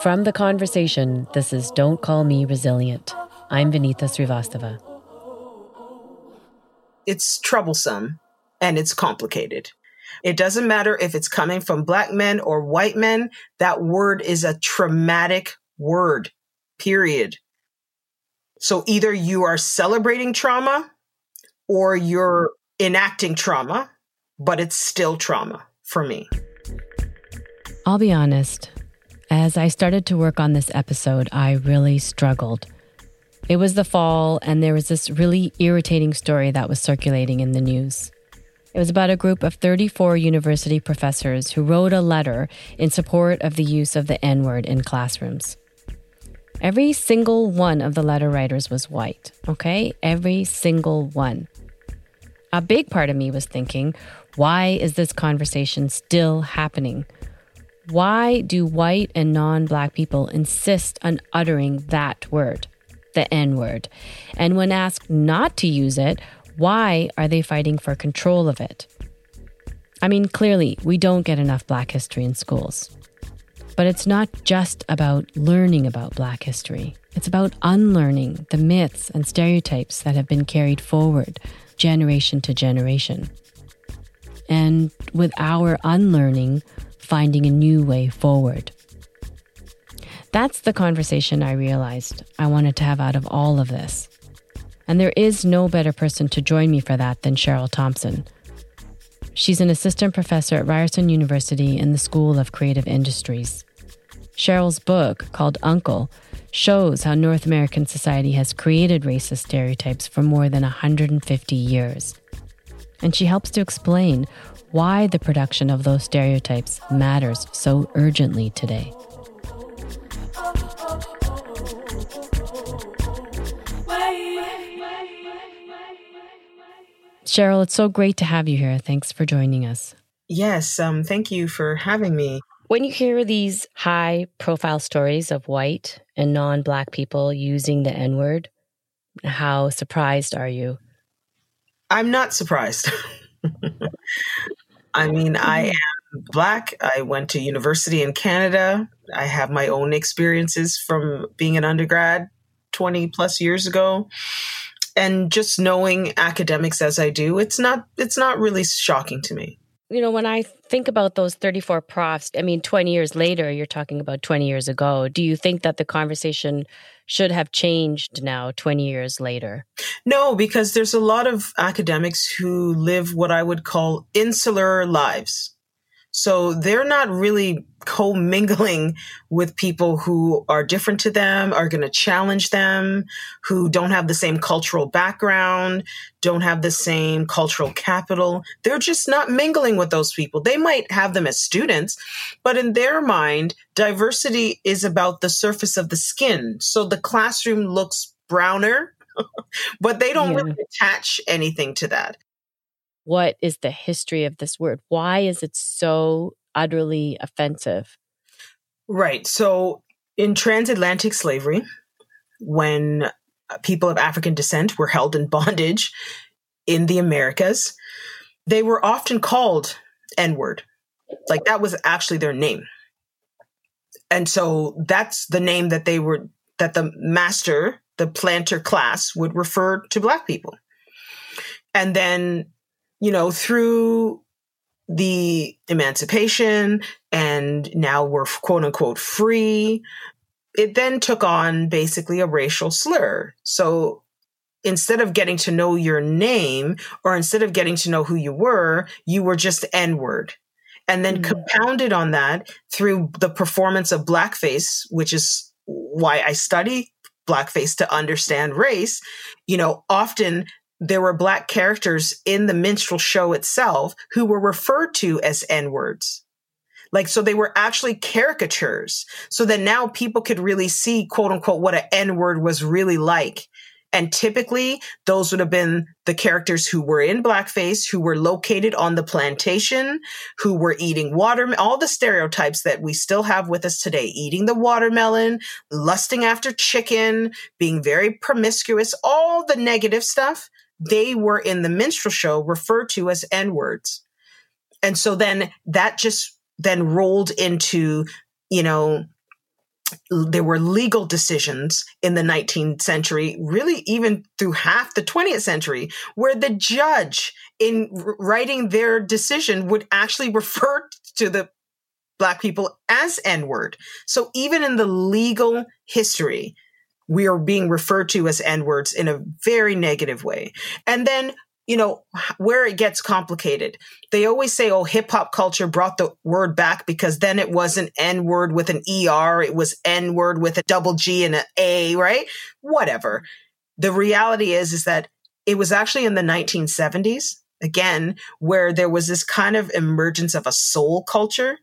From the conversation, this is Don't Call Me Resilient. I'm Vinita Srivastava. It's troublesome and it's complicated. It doesn't matter if it's coming from black men or white men, that word is a traumatic word, period. So either you are celebrating trauma or you're enacting trauma, but it's still trauma for me. I'll be honest. As I started to work on this episode, I really struggled. It was the fall, and there was this really irritating story that was circulating in the news. It was about a group of 34 university professors who wrote a letter in support of the use of the N word in classrooms. Every single one of the letter writers was white, okay? Every single one. A big part of me was thinking, why is this conversation still happening? Why do white and non black people insist on uttering that word, the N word? And when asked not to use it, why are they fighting for control of it? I mean, clearly, we don't get enough black history in schools. But it's not just about learning about black history, it's about unlearning the myths and stereotypes that have been carried forward generation to generation. And with our unlearning, finding a new way forward. That's the conversation I realized I wanted to have out of all of this. And there is no better person to join me for that than Cheryl Thompson. She's an assistant professor at Ryerson University in the School of Creative Industries. Cheryl's book, called Uncle, shows how North American society has created racist stereotypes for more than 150 years. And she helps to explain why the production of those stereotypes matters so urgently today. Cheryl, it's so great to have you here. Thanks for joining us. Yes, um, thank you for having me. When you hear these high profile stories of white and non black people using the N word, how surprised are you? I'm not surprised. I mean, I mm-hmm. am black. I went to university in Canada. I have my own experiences from being an undergrad 20 plus years ago. And just knowing academics as I do, it's not it's not really shocking to me. You know, when I think about those 34 profs, I mean 20 years later, you're talking about 20 years ago. Do you think that the conversation should have changed now 20 years later? No, because there's a lot of academics who live what I would call insular lives. So they're not really commingling with people who are different to them, are going to challenge them, who don't have the same cultural background, don't have the same cultural capital. They're just not mingling with those people. They might have them as students, but in their mind, diversity is about the surface of the skin. So the classroom looks browner, but they don't yeah. really attach anything to that what is the history of this word? Why is it so utterly offensive? Right. So in transatlantic slavery, when uh, people of African descent were held in bondage in the Americas, they were often called N word. Like that was actually their name. And so that's the name that they were, that the master, the planter class would refer to Black people. And then you know, through the emancipation and now we're quote unquote free, it then took on basically a racial slur. So instead of getting to know your name or instead of getting to know who you were, you were just N word. And then mm-hmm. compounded on that through the performance of blackface, which is why I study blackface to understand race. You know, often there were black characters in the minstrel show itself who were referred to as N words. Like, so they were actually caricatures. So that now people could really see, quote unquote, what an N word was really like. And typically those would have been the characters who were in blackface, who were located on the plantation, who were eating water, all the stereotypes that we still have with us today, eating the watermelon, lusting after chicken, being very promiscuous, all the negative stuff they were in the minstrel show referred to as N words. And so then that just then rolled into, you know, there were legal decisions in the 19th century, really even through half the 20th century, where the judge in writing their decision would actually refer to the black people as N word. So even in the legal history, we are being referred to as N words in a very negative way. And then you know, where it gets complicated. They always say, oh, hip hop culture brought the word back because then it wasn't N word with an ER. It was N word with a double G and an A, right? Whatever. The reality is, is that it was actually in the 1970s, again, where there was this kind of emergence of a soul culture.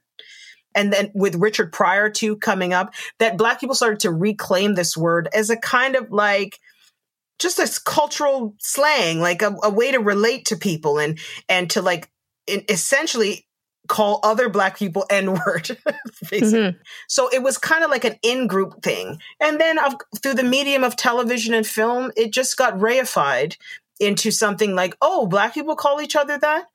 And then with Richard Pryor too coming up, that black people started to reclaim this word as a kind of like, just this cultural slang, like a, a, way to relate to people and and to like essentially call other black people n word mm-hmm. so it was kind of like an in-group thing. And then uh, through the medium of television and film it just got reified into something like oh black people call each other that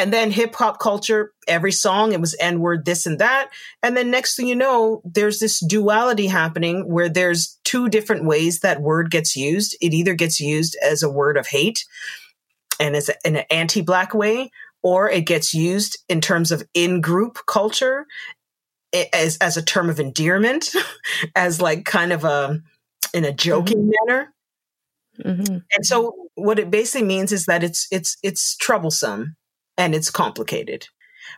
and then hip hop culture, every song, it was N word, this and that. And then next thing you know, there's this duality happening where there's two different ways that word gets used. It either gets used as a word of hate and as in an anti black way, or it gets used in terms of in group culture as, as a term of endearment, as like kind of a, in a joking mm-hmm. manner. Mm-hmm. And so what it basically means is that it's, it's, it's troublesome and it's complicated.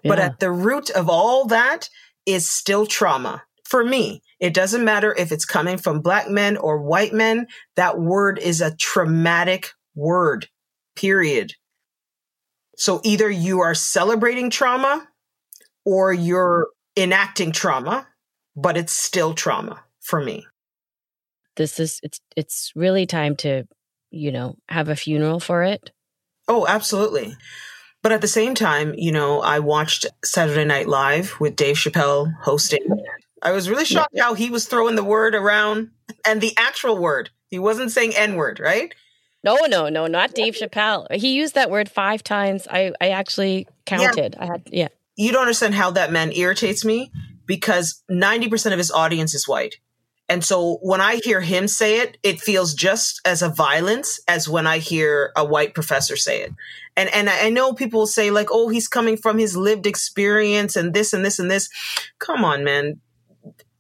Yeah. But at the root of all that is still trauma. For me, it doesn't matter if it's coming from black men or white men. That word is a traumatic word, period. So either you are celebrating trauma or you're enacting trauma, but it's still trauma for me. This is it's it's really time to, you know, have a funeral for it. Oh, absolutely. But at the same time, you know, I watched Saturday Night Live with Dave Chappelle hosting. I was really shocked how he was throwing the word around and the actual word. He wasn't saying N word, right? No, no, no, not Dave Chappelle. He used that word five times. I, I actually counted. Yeah. I had, yeah. You don't understand how that man irritates me because 90% of his audience is white. And so when I hear him say it, it feels just as a violence as when I hear a white professor say it. And and I know people say like, "Oh, he's coming from his lived experience and this and this and this." Come on, man.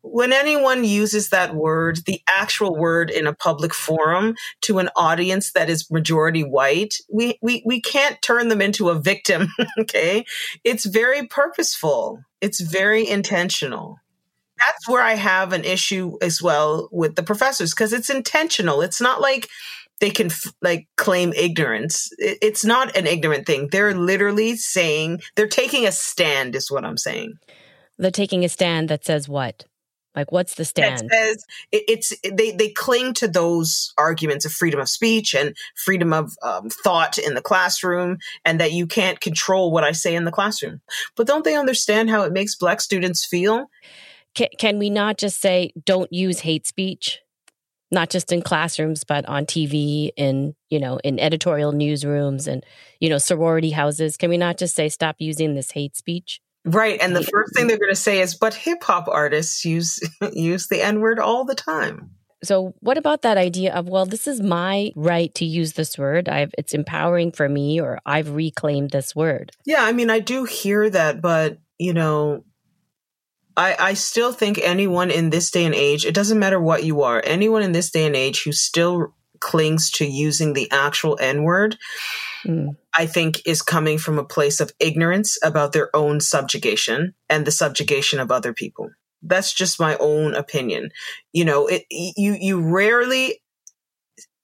When anyone uses that word, the actual word in a public forum to an audience that is majority white, we we we can't turn them into a victim, okay? It's very purposeful. It's very intentional that's where I have an issue as well with the professors because it's intentional. It's not like they can f- like claim ignorance. It, it's not an ignorant thing. They're literally saying they're taking a stand, is what I'm saying. They're taking a stand that says what? Like, what's the stand? That says it, it's they they cling to those arguments of freedom of speech and freedom of um, thought in the classroom, and that you can't control what I say in the classroom. But don't they understand how it makes Black students feel? Can, can we not just say don't use hate speech? Not just in classrooms, but on TV, in you know, in editorial newsrooms, and you know, sorority houses. Can we not just say stop using this hate speech? Right, and the first thing they're going to say is, "But hip hop artists use use the N word all the time." So, what about that idea of, well, this is my right to use this word. I've it's empowering for me, or I've reclaimed this word. Yeah, I mean, I do hear that, but you know, I, I still think anyone in this day and age, it doesn't matter what you are, anyone in this day and age who still clings to using the actual N word, mm. I think is coming from a place of ignorance about their own subjugation and the subjugation of other people. That's just my own opinion. You know, it, you, you rarely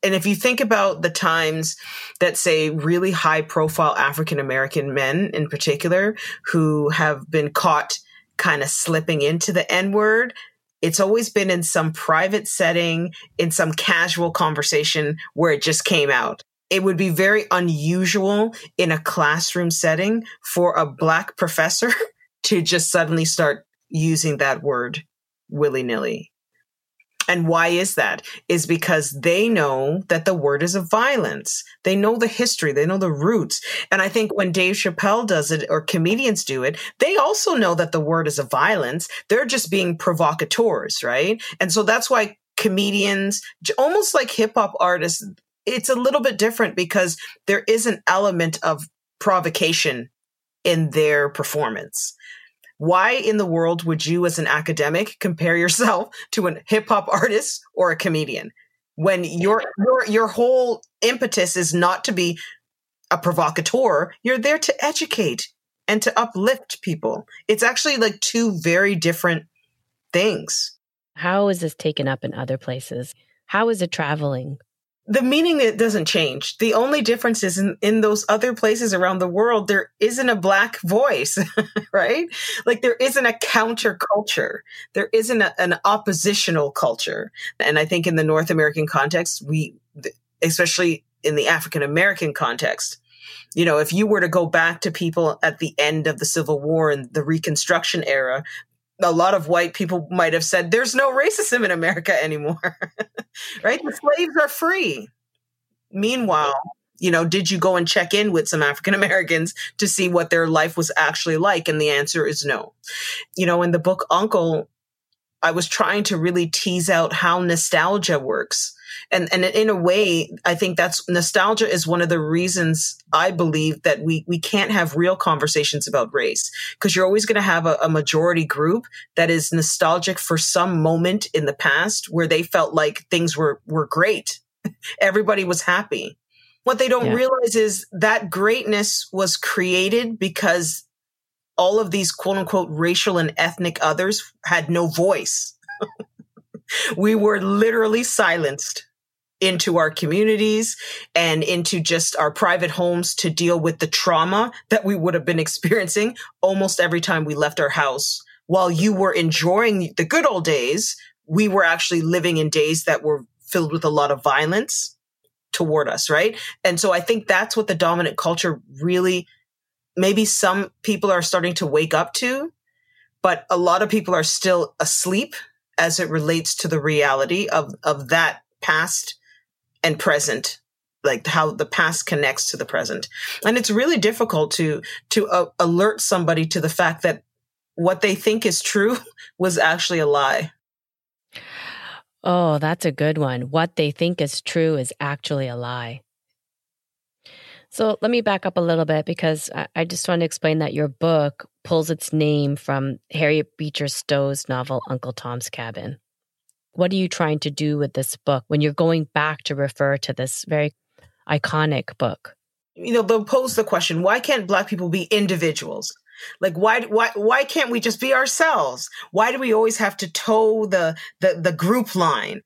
and if you think about the times that say really high profile African American men in particular who have been caught kind of slipping into the N word. It's always been in some private setting, in some casual conversation where it just came out. It would be very unusual in a classroom setting for a black professor to just suddenly start using that word willy nilly. And why is that? Is because they know that the word is of violence. They know the history, they know the roots. And I think when Dave Chappelle does it or comedians do it, they also know that the word is of violence. They're just being provocateurs, right? And so that's why comedians, almost like hip hop artists, it's a little bit different because there is an element of provocation in their performance. Why in the world would you, as an academic, compare yourself to a hip hop artist or a comedian when your your your whole impetus is not to be a provocateur? You're there to educate and to uplift people. It's actually like two very different things. How is this taken up in other places? How is it traveling? The meaning it doesn't change. The only difference is in, in those other places around the world, there isn't a black voice, right? Like there isn't a counter culture. There isn't a, an oppositional culture. And I think in the North American context, we, especially in the African American context, you know, if you were to go back to people at the end of the Civil War and the Reconstruction era, a lot of white people might have said there's no racism in America anymore. right? The slaves are free. Meanwhile, you know, did you go and check in with some African Americans to see what their life was actually like? And the answer is no. You know, in the book Uncle, I was trying to really tease out how nostalgia works. And and in a way i think that's nostalgia is one of the reasons i believe that we we can't have real conversations about race because you're always going to have a, a, majority group that is nostalgic for some moment in the past where they felt like things were were great. Everybody was happy. What they don't yeah. realize is that greatness was created because all of these quote unquote racial and ethnic others had no voice we were literally silenced into our communities and into just our private homes to deal with the trauma that we would have been experiencing almost every time we left our house. While you were enjoying the good old days, we were actually living in days that were filled with a lot of violence toward us, right? And so I think that's what the dominant culture really, maybe some people are starting to wake up to, but a lot of people are still asleep as it relates to the reality of, of that past and present like how the past connects to the present. And it's really difficult to to uh, alert somebody to the fact that what they think is true was actually a lie. Oh that's a good one. What they think is true is actually a lie so let me back up a little bit because I, just want to explain that your book pulls its name from harriet beecher stowe's novel uncle tom's cabin what are you trying to do with this book when you're going back to refer to this very iconic book? You know, they'll pose the question, why can't black people be individuals? Like why why why can't we just be ourselves? Why do we always have to toe the the, the group line?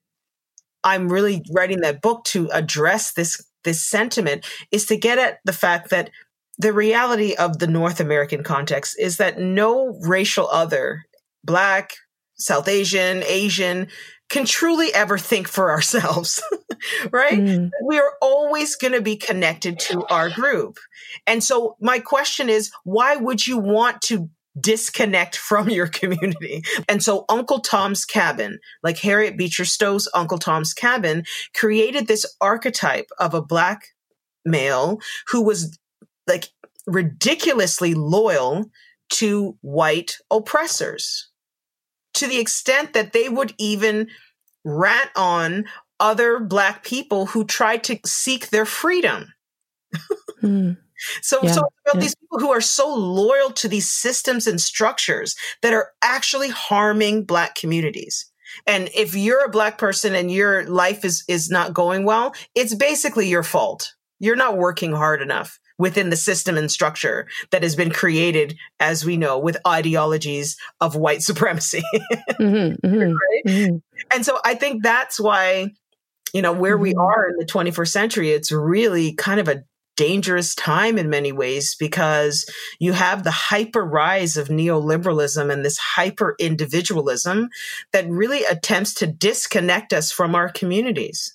I'm really writing that book to address this this sentiment is to get at the fact that the reality of the North American context is that no racial other, black, South Asian, Asian, can truly ever think for ourselves, right? Mm. We are always going to be connected to our group. And so my question is, why would you want to disconnect from your community? And so Uncle Tom's Cabin, like Harriet Beecher Stowe's Uncle Tom's Cabin, created this archetype of a black male who was like ridiculously loyal to white oppressors to the extent that they would even rat on other black people who tried to seek their freedom. mm. So, yeah, so about yeah. these people who are so loyal to these systems and structures that are actually harming black communities. And if you're a black person and your life is is not going well, it's basically your fault. You're not working hard enough within the system and structure that has been created, as we know, with ideologies of white supremacy. mm-hmm, mm-hmm, right? mm-hmm. And so I think that's why, you know, where we mm-hmm. are in the 21st century, it's really kind of a dangerous time in many ways because you have the hyper rise of neoliberalism and this hyper individualism that really attempts to disconnect us from our communities.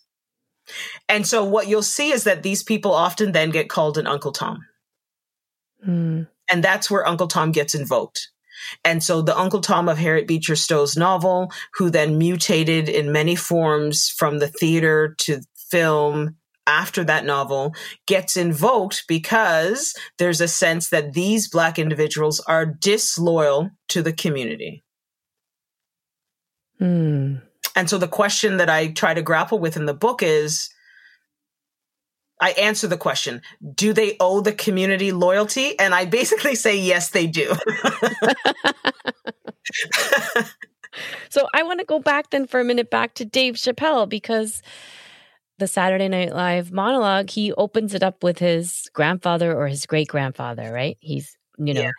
And so what you'll see is that these people often then get called an Uncle Tom. Mm. And that's where Uncle Tom gets invoked. And so the Uncle Tom of Harriet Beecher Stowe's novel, who then mutated in many forms from the theater to film after that novel gets invoked because there's a sense that these black individuals are disloyal to the community. Hmm. And so the question that I try to grapple with in the book is I answer the question, do they owe the community loyalty? And I basically say, yes, they do. so I want to go back then for a minute back to Dave Chappelle because the Saturday Night Live monologue, he opens it up with his grandfather or his great grandfather, right? He's, you know, yeah.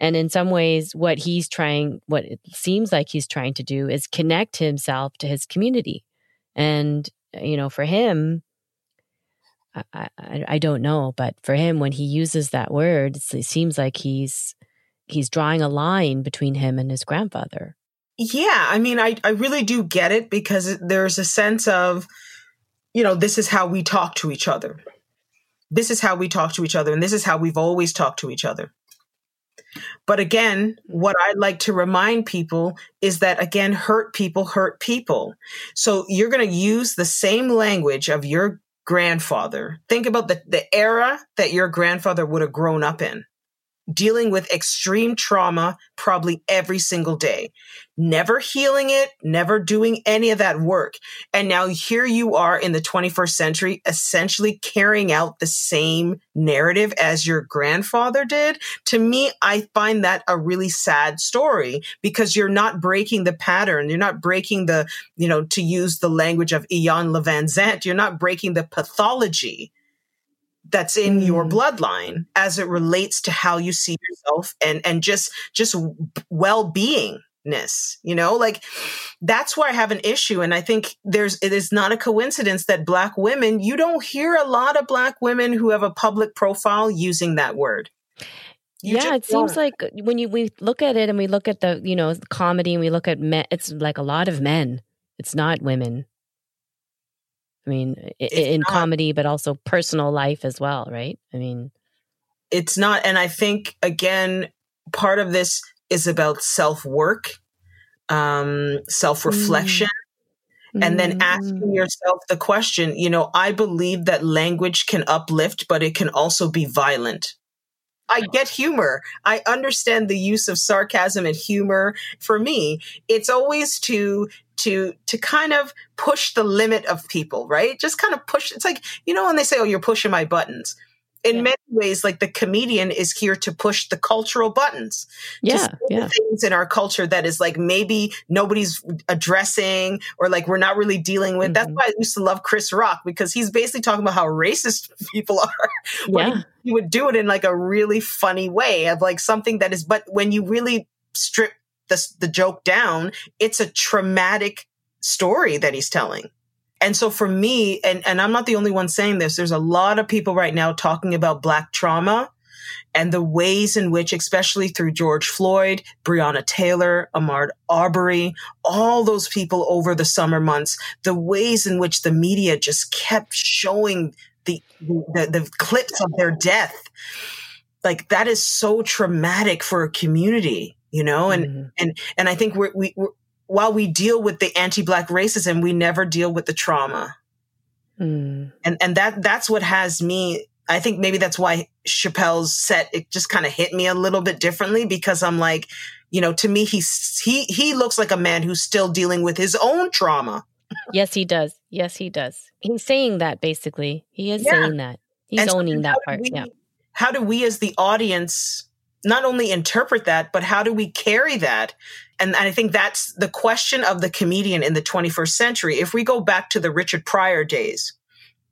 and in some ways, what he's trying, what it seems like he's trying to do is connect himself to his community. And, you know, for him, I, I, I don't know, but for him, when he uses that word, it seems like he's he's drawing a line between him and his grandfather. Yeah, I mean, I I really do get it because there's a sense of, you know, this is how we talk to each other. This is how we talk to each other, and this is how we've always talked to each other. But again, what I'd like to remind people is that again, hurt people hurt people. So you're going to use the same language of your grandfather. Think about the, the era that your grandfather would have grown up in dealing with extreme trauma probably every single day, never healing it, never doing any of that work. And now here you are in the 21st century, essentially carrying out the same narrative as your grandfather did. To me, I find that a really sad story because you're not breaking the pattern. You're not breaking the, you know, to use the language of Ian Le Van you're not breaking the pathology that's in your mm-hmm. bloodline as it relates to how you see yourself and and just just well-beingness you know like that's where i have an issue and i think there's it is not a coincidence that black women you don't hear a lot of black women who have a public profile using that word you yeah, it seems like uh, when you we look at it and we look at the you know comedy and we look at men, it's like a lot of men. It's not women. I mean, it's in not, comedy, but also personal life as well, right? I mean, it's not. And I think, again, part of this is about self work, um, self reflection. Mm. And then asking mm. yourself the question, you know, I believe that language can uplift, but it can also be violent. I get humor. I understand the use of sarcasm and humor. For me, it's always to to to kind of push the limit of people, right? Just kind of push. It's like you know when they say, "Oh, you're pushing my buttons." In yeah. many ways, like the comedian is here to push the cultural buttons. Yeah, yeah. Things in our culture that is like maybe nobody's addressing or like we're not really dealing with. Mm-hmm. That's why I used to love Chris Rock because he's basically talking about how racist people are. Yeah, he would do it in like a really funny way of like something that is. But when you really strip the, the joke down, it's a traumatic story that he's telling. And so for me, and, and I'm not the only one saying this, there's a lot of people right now talking about black trauma and the ways in which, especially through George Floyd, Breonna Taylor, Ahmaud Arbery, all those people over the summer months, the ways in which the media just kept showing the, the, the clips of their death. Like that is so traumatic for a community you know and mm-hmm. and and i think we're, we we're, while we deal with the anti-black racism we never deal with the trauma. Mm. and and that that's what has me i think maybe that's why chappelle's set it just kind of hit me a little bit differently because i'm like you know to me he's he he looks like a man who's still dealing with his own trauma. Yes he does. Yes he does. He's saying that basically. He is yeah. saying that. He's owning that part. we, yeah. how do we as the audience not only interpret that, but how do we carry that? And I think that's the question of the comedian in the 21st century. If we go back to the Richard Pryor days.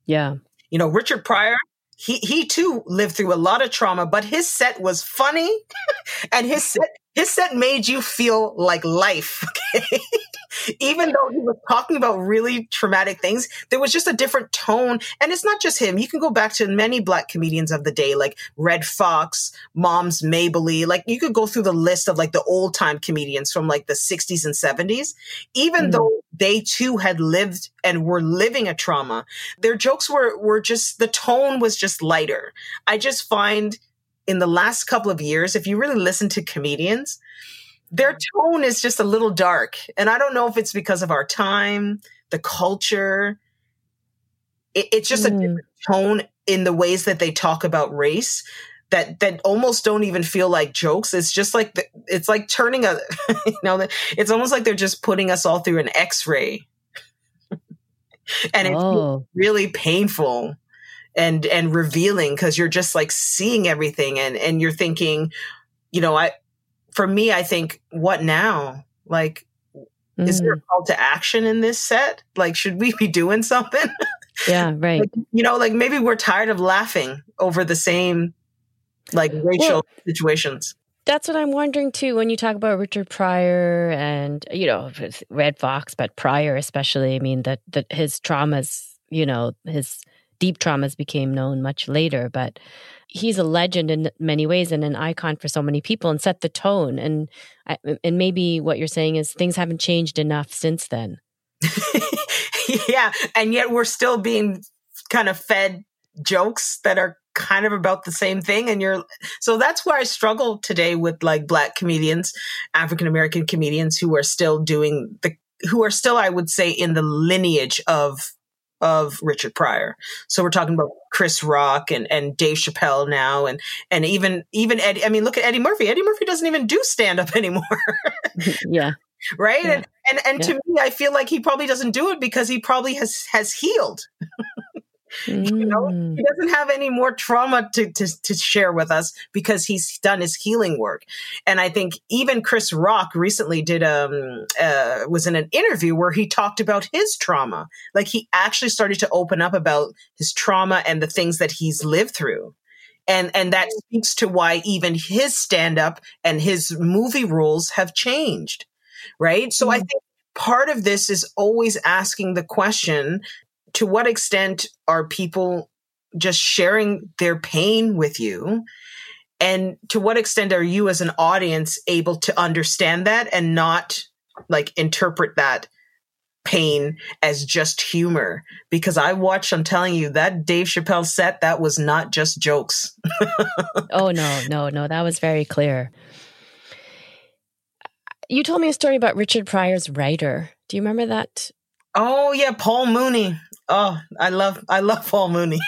Yeah. You know, Richard Pryor, he he too lived through a lot of trauma, but his set was funny and his set his set made you feel like life. Okay? Even though he was talking about really traumatic things, there was just a different tone. And it's not just him. You can go back to many black comedians of the day, like Redd Foxx, Moms Mabley. Like you could go through the list of like the old time comedians from like the 60s and 70s. Even mm. though they too had lived and were living a trauma, their jokes were were just the tone was just lighter. I just find in the last couple of years, if you really listen to comedians, their tone is just a little dark. And I don't know if it's because of our time, the culture. It, it's just mm. a different tone in the ways that they talk about race that that almost don't even feel like jokes. It's just like the, it's like turning a you know it's almost like they're just putting us all through an X-ray, and it's oh. really painful and and revealing because you're just like seeing everything and and you're thinking, you know, I for me, I think, what now? Like, mm. is there a mm. call to action in this set? Like, should we be doing something? Yeah, right. like, you know, like maybe we're tired of laughing over the same like racial well, situations. That's what I'm wondering too when you talk about Richard Pryor and you know Redd Foxx, but Pryor especially. I mean that that his traumas, you know, his deep traumas became known much later, but he's a legend in many ways and an icon for so many people and set the tone. And and maybe what you're saying is things haven't changed enough since then. yeah, and yet we're still being kind of fed jokes that are kind of about the same thing and you're so that's where i struggle today with like black comedians african american comedians who are still doing the who are still i would say in the lineage of of richard pryor. So we're talking about chris rock and and dave chappelle now and and even even eddie i mean look at eddie murphy. Eddie murphy doesn't even do stand up anymore. Yeah. Right? Yeah. and and and yeah. to me i feel like he probably doesn't do it because he probably has has healed Mm. You know, he mm. doesn't have any more trauma to, to, to share with us because he's done his healing work. And I think even Chris Rock recently did um uh, was in an interview where he talked about his trauma. Like he actually started to open up about his trauma and the things that he's lived through. And and that speaks to why even his stand up and his movie roles have changed. Right? So mm. I think part of this is always asking the question to what extent are people just sharing their pain with you? And to what extent are you as an audience able to understand that and not like interpret that pain as just humor? Because I watched, I'm telling you, that Dave Chappelle set, that was not just jokes. oh, no, no, no. That was very clear. You told me a story about Richard Pryor's writer. Do you remember that? Oh yeah, Paul Mooney. Oh, I love I love Paul Mooney.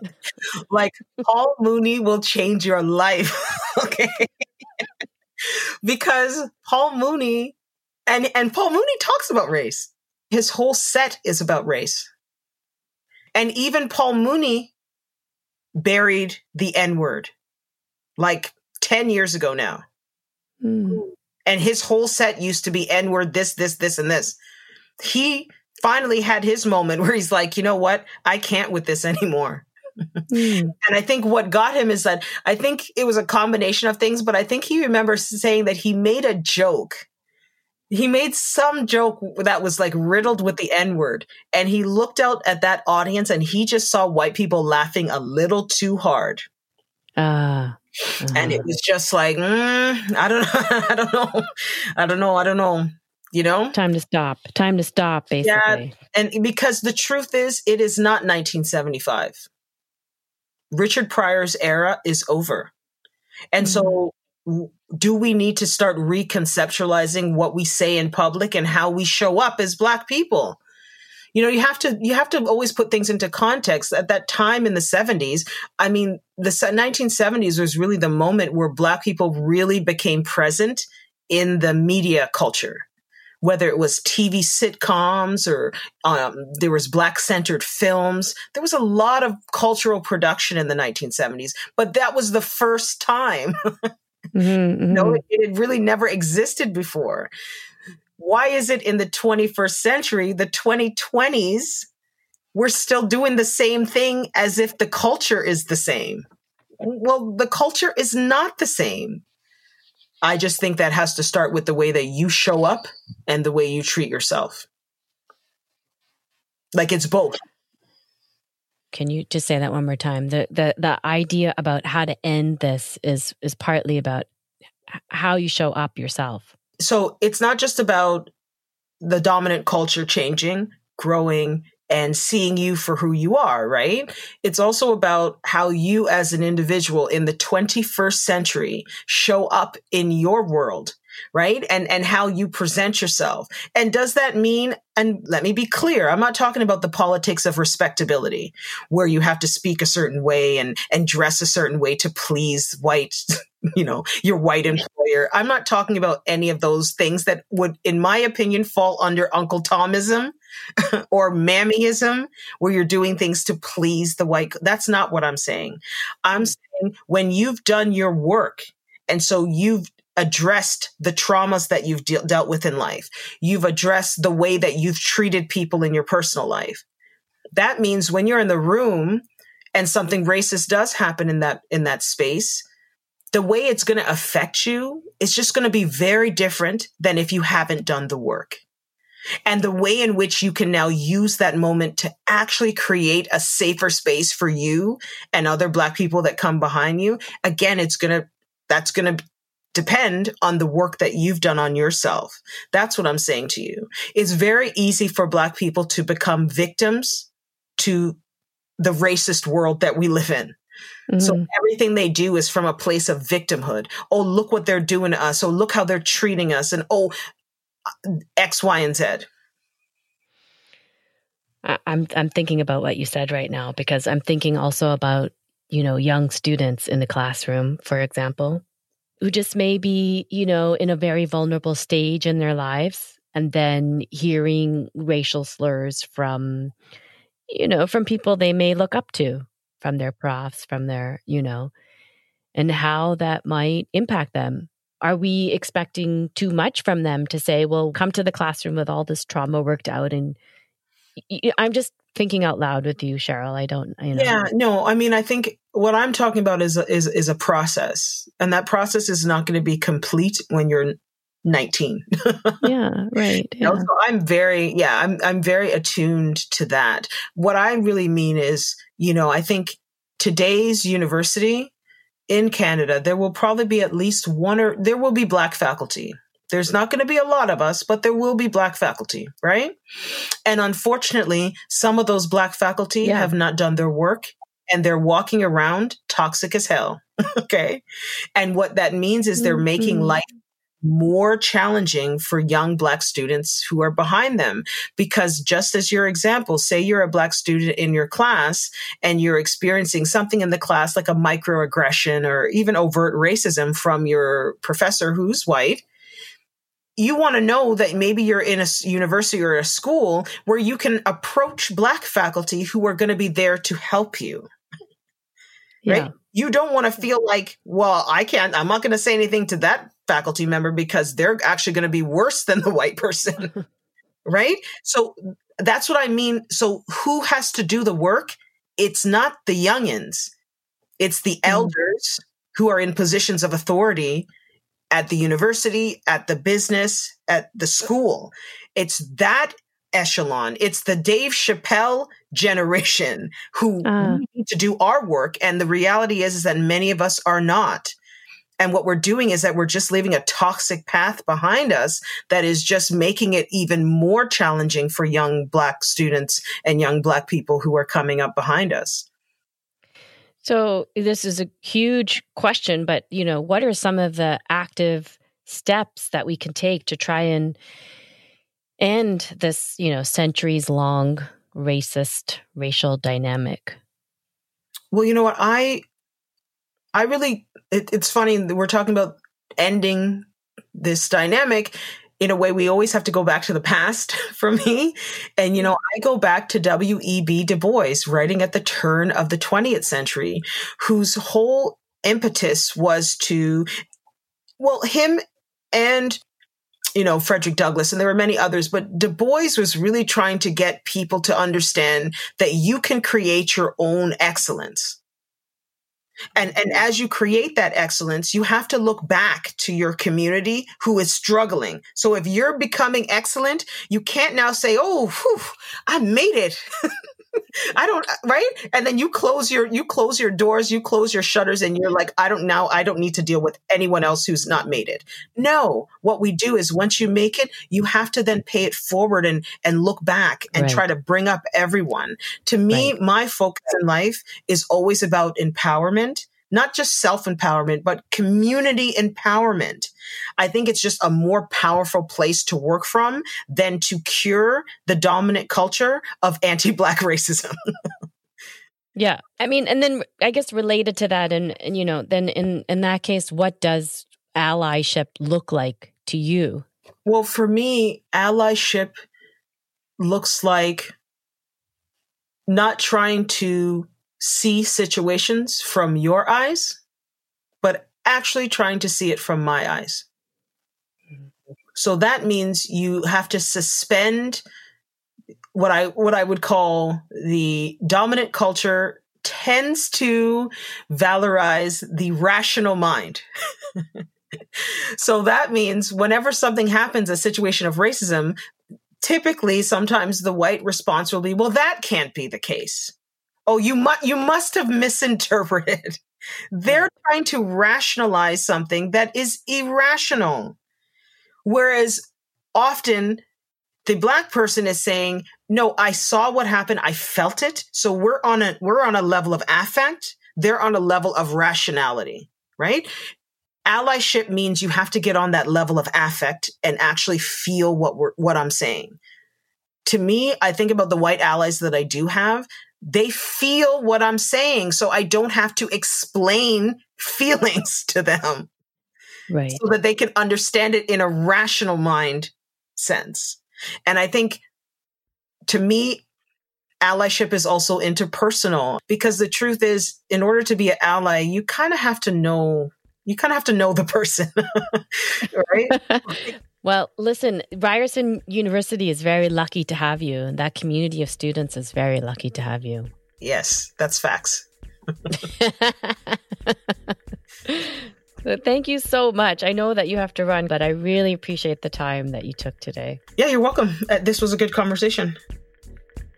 like Paul Mooney will change your life. okay. because Paul Mooney and and Paul Mooney talks about race. His whole set is about race. And even Paul Mooney buried the N-word like 10 years ago now. Mm. And his whole set used to be N-word this this this and this. He finally had his moment where he's like, you know what? I can't with this anymore. Mm. And I think what got him is that I think it was a combination of things, but I think he remembers saying that he made a joke. He made some joke that was like riddled with the N word. And he looked out at that audience and he just saw white people laughing a little too hard. Uh, uh-huh. And it was just like, mm, I don't know. I don't know. I don't know. I don't know you know? Time to stop. Time to stop basically. yeah and because the truth is it is not 1975 richard pryor's era is over. And mm-hmm. so do we need to start reconceptualizing what we say in public and how we show up as black people? You know you have to you have to always put things into context. At that time in the 70s i mean the 1970s was really the moment where black people really became present in the media culture whether it was TV sitcoms or um, there was black centered films. There was a lot of cultural production in the 1970s, but that was the first time. mm-hmm, mm-hmm. No, it, it really never existed before. Why is it in the 21st century, the 2020s, we're still doing the same thing as if the culture is the same? Well, the culture is not the same. I just think that has to start with the way that you show up and the way you treat yourself. Like it's both. Can you just say that one more time? The the the idea about how to end this is is partly about how you show up yourself. So it's not just about the dominant culture changing, growing, and seeing you for who you are, right? It's also about how you as an individual in the 21st century show up in your world right? And and how you present yourself. And does that mean and let me be clear i'm not talking about the politics of respectability where you have to speak a certain way and and dress a certain way to please white you know your white employer. I'm not talking about any of those things that would in my opinion fall under uncle tomism or mammyism where you're doing things to please the white that's not what i'm saying. I'm saying when you've done your work and so you've addressed the traumas that you've de- dealt with in life. You've addressed the way that you've treated people in your personal life. That means when you're in the room and something racist does happen in that in that space the way it's going to affect you is just going to be very different than if you haven't done the work and the way in which you can now use that moment to actually create a safer space for you and other black people that come behind you again it's going to that's going to depend on the work that you've done on yourself that's what i'm saying to you it's very easy for black people to become victims to the racist world that we live in Mm-hmm. So everything they do is from a place of victimhood. Oh, look what they're doing to us. Oh, look how they're treating us. And oh, X, Y, and Z. I'm I'm thinking about what you said right now because I'm thinking also about you know young students in the classroom, for example, who just may be you know in a very vulnerable stage in their lives, and then hearing racial slurs from you know from people they may look up to, from their profs, from their you know, and how that might impact them are we expecting too much from them to say, well, come to the classroom with all this trauma worked out? And I'm just thinking out loud with you, Cheryl. I don't, you know. Yeah, no, I mean, I think what I'm talking about is a, is is a process, and that process is not going to be complete when you're 19. yeah, right. Yeah. You know, so I'm very, yeah, I'm I'm very attuned to that. What I really mean is, you know, I think today's university in Canada, there will probably be at least one or there will be black faculty. There's not going to be a lot of us, but there will be black faculty, right? And unfortunately, some of those black faculty yeah. have not done their work and they're walking around toxic as hell. okay. And what that means is they're mm-hmm. making life more challenging for young black students who are behind them. Because just as your example say you're a black student in your class and you're experiencing something in the class like a microaggression or even overt racism from your professor who's white you want to know that maybe you're in a university or a school where you can approach black faculty who are going to be there to help you. Right? Yeah. you don't want to feel like well i can't i'm not going to say anything to that faculty member because they're actually going to be worse than the white person. right? So that's what I mean. So who has to do the work? It's not the youngins. It's the mm-hmm. elders who are in positions of authority at the university, at the business, at the school. It's that echelon. It's the Dave Chappelle generation who uh. need to do our work. And the reality is, is that many of us are not. And what we're doing is that we're just leaving a toxic path behind us that is just making it even more challenging for young Black students and young Black people who are coming up behind us. So, this is a huge question, but you know, what are some of the active steps that we can take to try and end this, you know, centuries long racist racial dynamic? Well, you know what? I I really, it, it's funny. We're talking about ending this dynamic in a way we always have to go back to the past for me and you know i go back to w.e.b du bois writing at the turn of the 20th century whose whole impetus was to well him and you know frederick douglass and there were many others but du bois was really trying to get people to understand that you can create your own excellence and, and as you create that excellence, you have to look back to your community who is struggling. So if you're becoming excellent, you can't now say, Oh, whew, I made it. I don't right? And then you close your you close your doors, you close your shutters and you're like I don't now I don't need to deal with anyone else who's not made it. No, what we do is once you make it, you have to then pay it forward and and look back and right. try to bring up everyone. To me, right. my focus in life is always about empowerment not just self empowerment, but community empowerment. I think it's just a more powerful place to work from than to cure the dominant culture of anti Black racism. yeah. I mean, and then I guess related to that, and, and, you know, then in, in that case, what does allyship look like to you? Well, for me, allyship looks like not trying to see situations from your eyes, but actually trying to see it from my eyes. So that means you have to suspend what I what I would call the dominant culture tends to valorize the rational mind. so that means whenever something happens, a situation of racism, typically sometimes the white response will be, well, that can't be the case. Oh, you must you must have misinterpreted. They're trying to rationalize something that is irrational. Whereas often the black person is saying, "No, I saw what happened. I felt it." So we're on a we're on a level of affect. They're on a level of rationality, right? Allyship means you have to get on that level of affect and actually feel what we're what I'm saying. To me, I think about the white allies that I do have they feel what I'm saying. So I don't have to explain feelings to them. Right. So that they can understand it in a rational mind sense. And I think to me, allyship is also interpersonal because the truth is, in order to be an ally, you kind of have to know, you kind of have to know the person, right? Well, listen, Ryerson University is very lucky to have you, and that community of students is very lucky to have you. Yes, that's facts. Thank you so much. I know that you have to run, but I really appreciate the time that you took today. Yeah, you're welcome. Uh, this was a good conversation.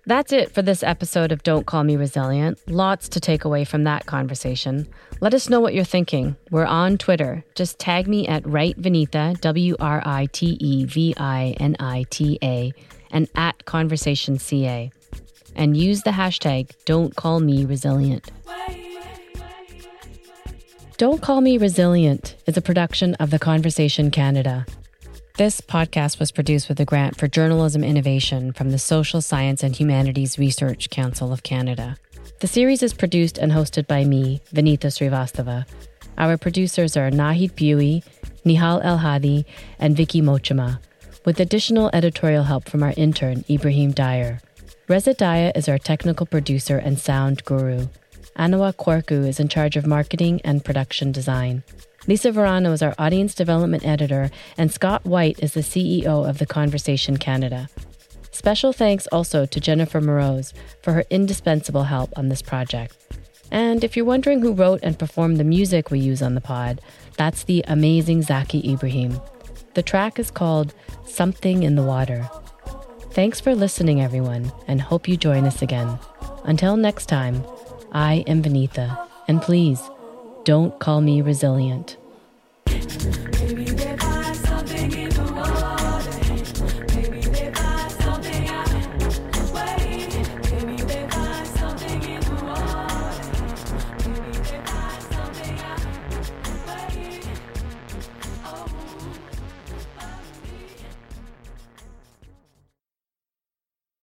That's it for this episode of Don't Call Me Resilient. Lots to take away from that conversation. Let us know what you're thinking. We're on Twitter. Just tag me at Write Vinita, W R I T E V I N I T A, and at Conversation CA. And use the hashtag Don't Call Me Resilient. Don't Call Me Resilient is a production of The Conversation Canada. This podcast was produced with a grant for journalism innovation from the Social Science and Humanities Research Council of Canada. The series is produced and hosted by me, Vinita Srivastava. Our producers are Nahid Bui, Nehal El Hadi, and Vicky Mochama, with additional editorial help from our intern, Ibrahim Daair. Reza Dahya is our technical producer and sound guru. Anowa Quarcoo is in charge of marketing and production design. Lisa Varano is our audience development editor, and Scott White is the CEO of The Conversation Canada. Special thanks also to Jennifer Moroz for her indispensable help on this project. And if you're wondering who wrote and performed the music we use on the pod, that's the amazing Zaki Ibrahim. The track is called Something in the Water. Thanks for listening, everyone, and hope you join us again. Until next time, I am Vinita, and please, don't call me resilient.